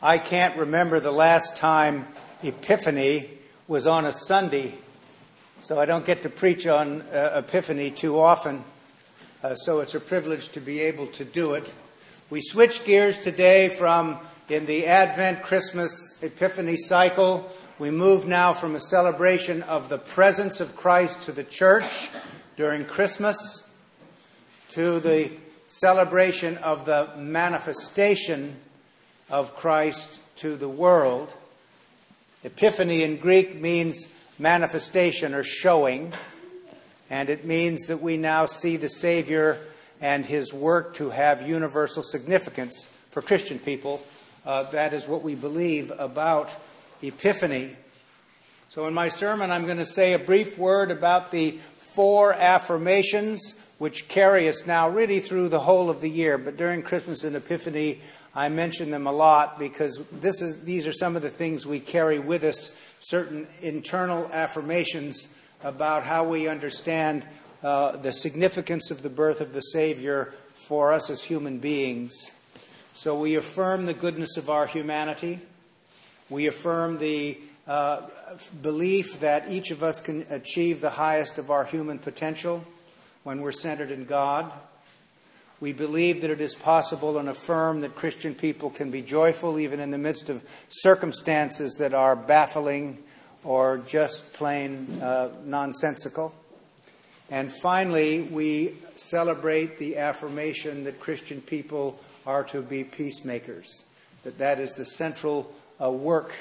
I can't remember the last time Epiphany was on a Sunday, so I don't get to preach on uh, Epiphany too often. Uh, so it's a privilege to be able to do it. We switch gears today from in the Advent, Christmas, Epiphany cycle. We move now from a celebration of the presence of Christ to the church during Christmas to the celebration of the manifestation of Christ to the world. Epiphany in Greek means manifestation or showing, and it means that we now see the Savior and his work to have universal significance for Christian people. Uh, that is what we believe about Epiphany. So, in my sermon, I'm going to say a brief word about the four affirmations which carry us now really through the whole of the year. But during Christmas and Epiphany, I mention them a lot because this is, these are some of the things we carry with us certain internal affirmations about how we understand uh, the significance of the birth of the Savior for us as human beings. So we affirm the goodness of our humanity. We affirm the uh, belief that each of us can achieve the highest of our human potential when we're centered in God. We believe that it is possible and affirm that Christian people can be joyful even in the midst of circumstances that are baffling or just plain uh, nonsensical. And finally, we celebrate the affirmation that Christian people are to be peacemakers, that that is the central uh, work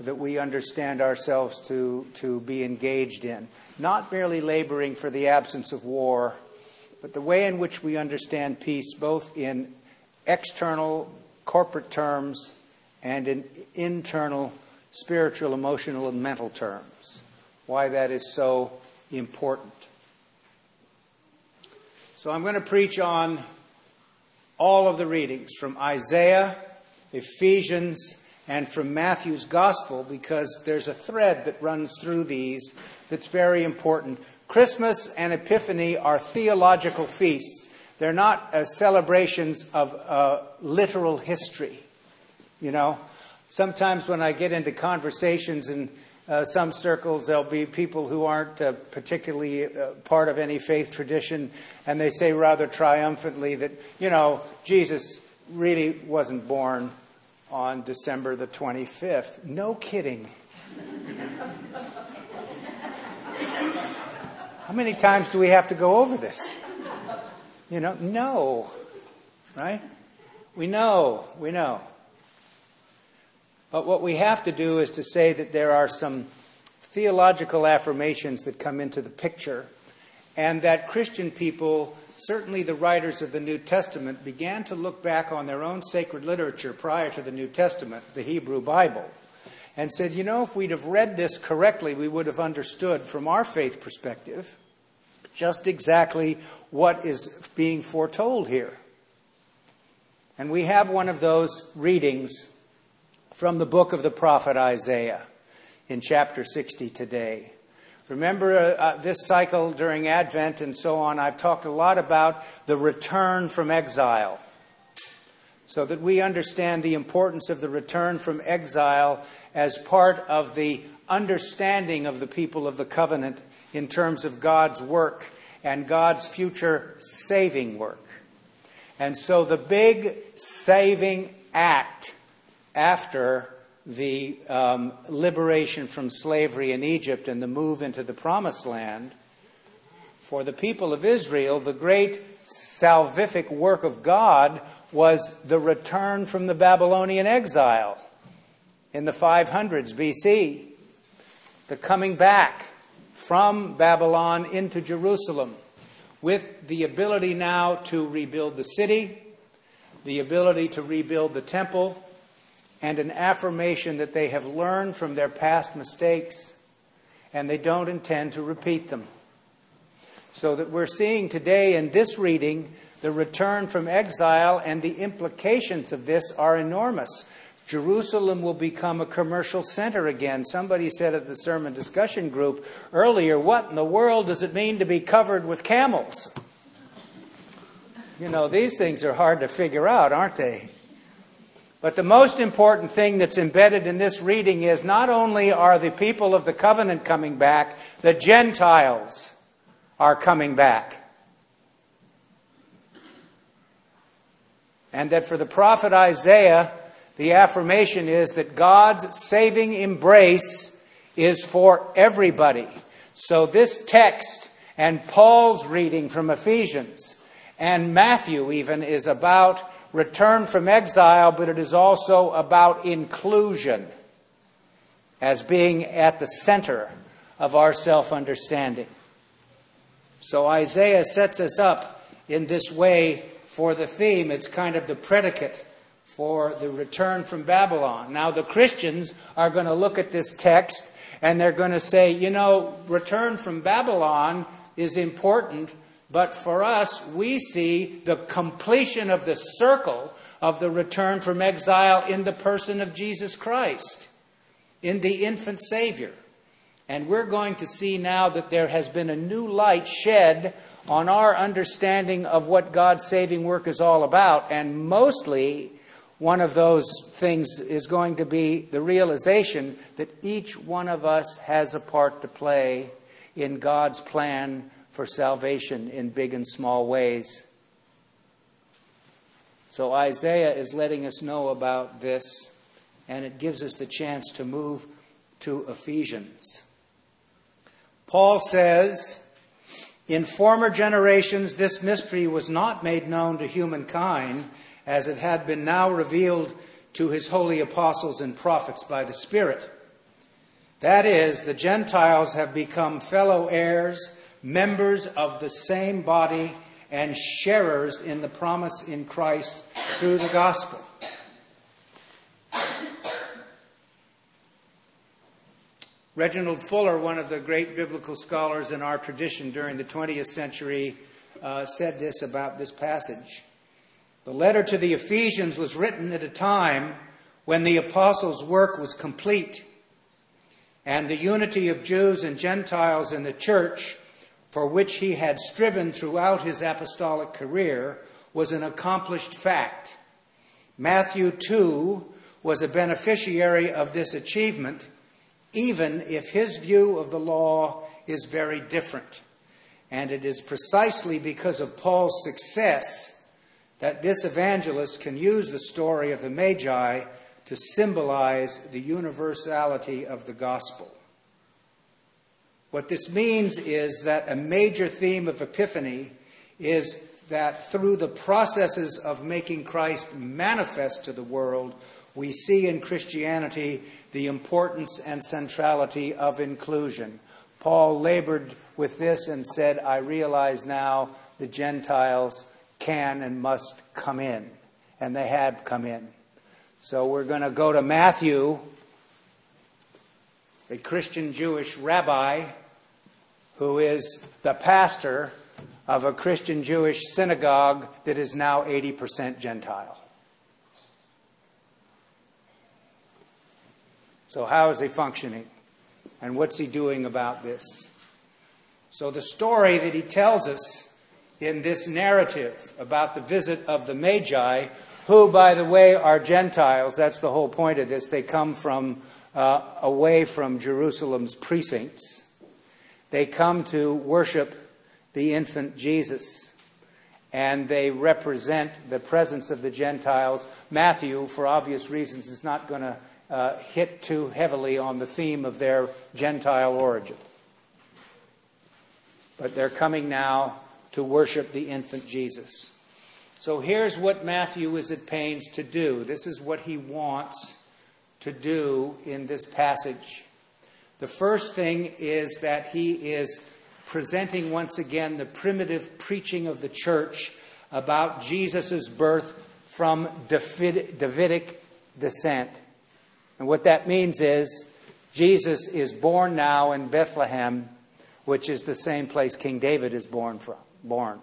that we understand ourselves to, to be engaged in not merely laboring for the absence of war, but the way in which we understand peace, both in external corporate terms and in internal spiritual, emotional, and mental terms. Why that is so important. So I'm going to preach on all of the readings from Isaiah, Ephesians, and from Matthew's Gospel because there's a thread that runs through these that's very important. Christmas and Epiphany are theological feasts. They're not uh, celebrations of uh, literal history. You know, sometimes when I get into conversations in uh, some circles, there'll be people who aren't uh, particularly uh, part of any faith tradition, and they say rather triumphantly that, you know, Jesus really wasn't born on December the 25th. No kidding. How many times do we have to go over this? You know, no. Right? We know, we know. But what we have to do is to say that there are some theological affirmations that come into the picture, and that Christian people certainly the writers of the New Testament began to look back on their own sacred literature prior to the New Testament, the Hebrew Bible, and said, you know, if we'd have read this correctly, we would have understood from our faith perspective just exactly what is being foretold here. And we have one of those readings from the book of the prophet Isaiah in chapter 60 today. Remember uh, uh, this cycle during Advent and so on, I've talked a lot about the return from exile. So that we understand the importance of the return from exile as part of the understanding of the people of the covenant in terms of God's work and God's future saving work. And so the big saving act after the um, liberation from slavery in Egypt and the move into the promised land, for the people of Israel, the great salvific work of God was the return from the Babylonian exile in the 500s BC, the coming back from Babylon into Jerusalem with the ability now to rebuild the city, the ability to rebuild the temple and an affirmation that they have learned from their past mistakes and they don't intend to repeat them. So that we're seeing today in this reading the return from exile and the implications of this are enormous. Jerusalem will become a commercial center again. Somebody said at the sermon discussion group earlier, What in the world does it mean to be covered with camels? You know, these things are hard to figure out, aren't they? But the most important thing that's embedded in this reading is not only are the people of the covenant coming back, the Gentiles are coming back. And that for the prophet Isaiah, the affirmation is that God's saving embrace is for everybody. So this text and Paul's reading from Ephesians and Matthew even is about return from exile, but it is also about inclusion as being at the center of our self understanding. So Isaiah sets us up in this way for the theme. It's kind of the predicate for the return from Babylon. Now, the Christians are going to look at this text and they're going to say, you know, return from Babylon is important, but for us, we see the completion of the circle of the return from exile in the person of Jesus Christ, in the infant Savior. And we're going to see now that there has been a new light shed on our understanding of what God's saving work is all about. And mostly, one of those things is going to be the realization that each one of us has a part to play in God's plan for salvation in big and small ways. So Isaiah is letting us know about this, and it gives us the chance to move to Ephesians. Paul says, In former generations, this mystery was not made known to humankind, as it had been now revealed to his holy apostles and prophets by the Spirit. That is, the Gentiles have become fellow heirs members of the same body and sharers in the promise in Christ through the gospel. Reginald Fuller, one of the great biblical scholars in our tradition during the 20th century, uh, said this about this passage. The letter to the Ephesians was written at a time when the apostles' work was complete and the unity of Jews and Gentiles in the church for which he had striven throughout his apostolic career was an accomplished fact. Matthew, too, was a beneficiary of this achievement, even if his view of the law is very different. And it is precisely because of Paul's success that this evangelist can use the story of the Magi to symbolize the universality of the gospel. What this means is that a major theme of Epiphany is that through the processes of making Christ manifest to the world, we see in Christianity the importance and centrality of inclusion. Paul labored with this and said, I realize now the Gentiles can and must come in. And they have come in. So we're going to go to Matthew, a Christian Jewish rabbi who is the pastor of a Christian Jewish synagogue that is now 80% Gentile. So, how is he functioning? And what's he doing about this? So, the story that he tells us in this narrative about the visit of the Magi, who, by the way, are Gentiles, that's the whole point of this. They come from uh, away from Jerusalem's precincts. They come to worship the infant Jesus, and they represent the presence of the Gentiles. Matthew, for obvious reasons, is not going to uh, hit too heavily on the theme of their Gentile origin. But they're coming now to worship the infant Jesus. So here's what Matthew is at pains to do. This is what he wants to do in this passage. The first thing is that he is presenting once again the primitive preaching of the church about Jesus' birth from Davidic descent. And what that means is Jesus is born now in Bethlehem, which is the same place King David is born from, born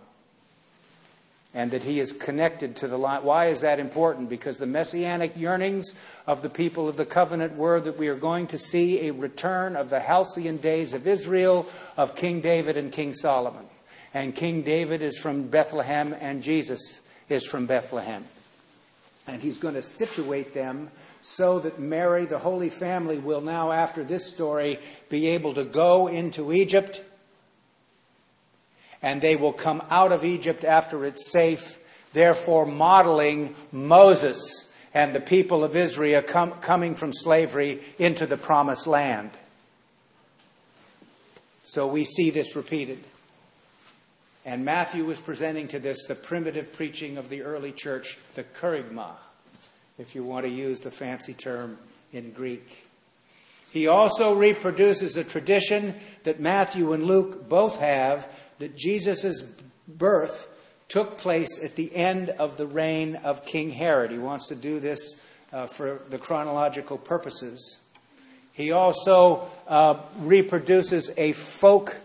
and that he is connected to the line. Why is that important? Because the messianic yearnings of the people of the covenant were that we are going to see a return of the halcyon days of Israel, of King David and King Solomon. And King David is from Bethlehem, and Jesus is from Bethlehem. And he's going to situate them so that Mary, the Holy Family, will now, after this story, be able to go into Egypt. And they will come out of Egypt after it's safe, therefore modeling Moses and the people of Israel com- coming from slavery into the promised land. So we see this repeated. And Matthew is presenting to this the primitive preaching of the early church, the kerygma, if you want to use the fancy term in Greek. He also reproduces a tradition that Matthew and Luke both have that Jesus' birth took place at the end of the reign of King Herod. He wants to do this uh, for the chronological purposes. He also uh, reproduces a folk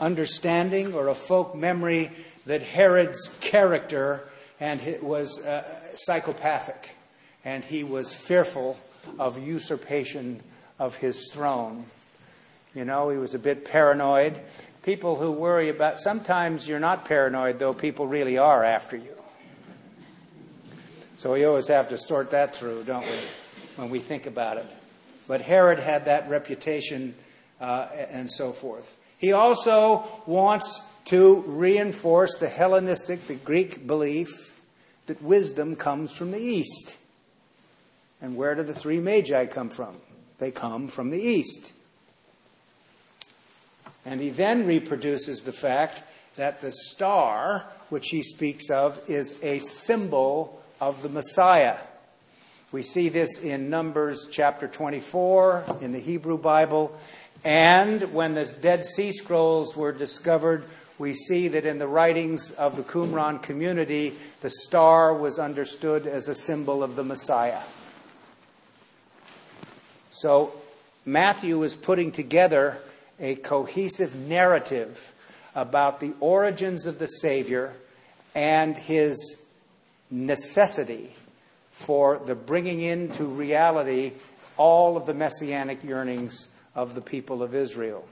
understanding or a folk memory that Herod's character and was uh, psychopathic, and he was fearful of usurpation of his throne. You know, he was a bit paranoid. People who worry about, sometimes you're not paranoid, though people really are after you. So we always have to sort that through, don't we, when we think about it. But Herod had that reputation uh, and so forth. He also wants to reinforce the Hellenistic, the Greek belief that wisdom comes from the east. And where do the three magi come from? They come from the east. And he then reproduces the fact that the star, which he speaks of, is a symbol of the Messiah. We see this in Numbers chapter 24 in the Hebrew Bible. And when the Dead Sea Scrolls were discovered, we see that in the writings of the Qumran community, the star was understood as a symbol of the Messiah. So Matthew is putting together a cohesive narrative about the origins of the Savior and his necessity for the bringing into reality all of the messianic yearnings of the people of Israel.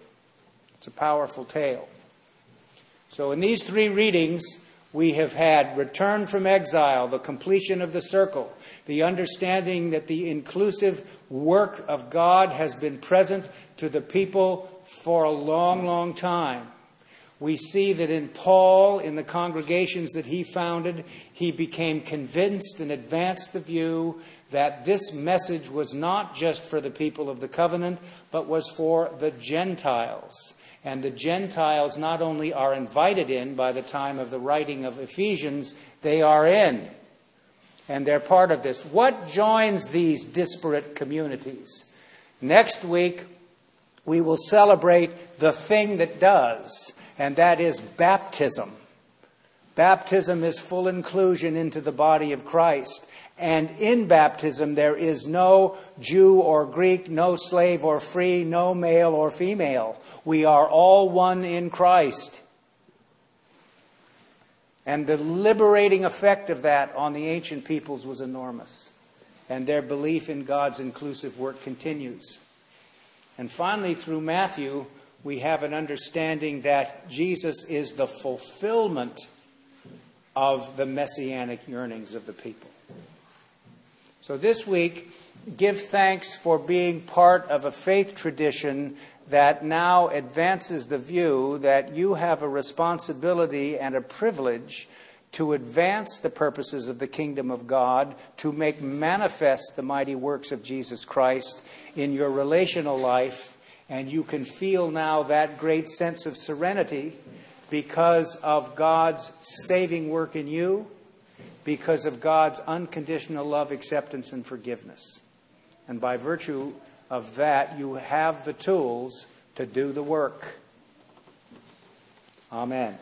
It's a powerful tale. So, in these three readings, we have had return from exile, the completion of the circle, the understanding that the inclusive work of God has been present to the people for a long, long time. We see that in Paul, in the congregations that he founded, he became convinced and advanced the view that this message was not just for the people of the covenant, but was for the Gentiles. And the Gentiles not only are invited in by the time of the writing of Ephesians, they are in. And they're part of this. What joins these disparate communities? Next week, we will celebrate the thing that does and that is baptism. Baptism is full inclusion into the body of Christ. And in baptism, there is no Jew or Greek, no slave or free, no male or female. We are all one in Christ. And the liberating effect of that on the ancient peoples was enormous. And their belief in God's inclusive work continues. And finally, through Matthew, we have an understanding that Jesus is the fulfillment of the messianic yearnings of the people. So this week, give thanks for being part of a faith tradition that now advances the view that you have a responsibility and a privilege to advance the purposes of the kingdom of God, to make manifest the mighty works of Jesus Christ in your relational life and you can feel now that great sense of serenity because of God's saving work in you, because of God's unconditional love, acceptance, and forgiveness. And by virtue of that, you have the tools to do the work. Amen.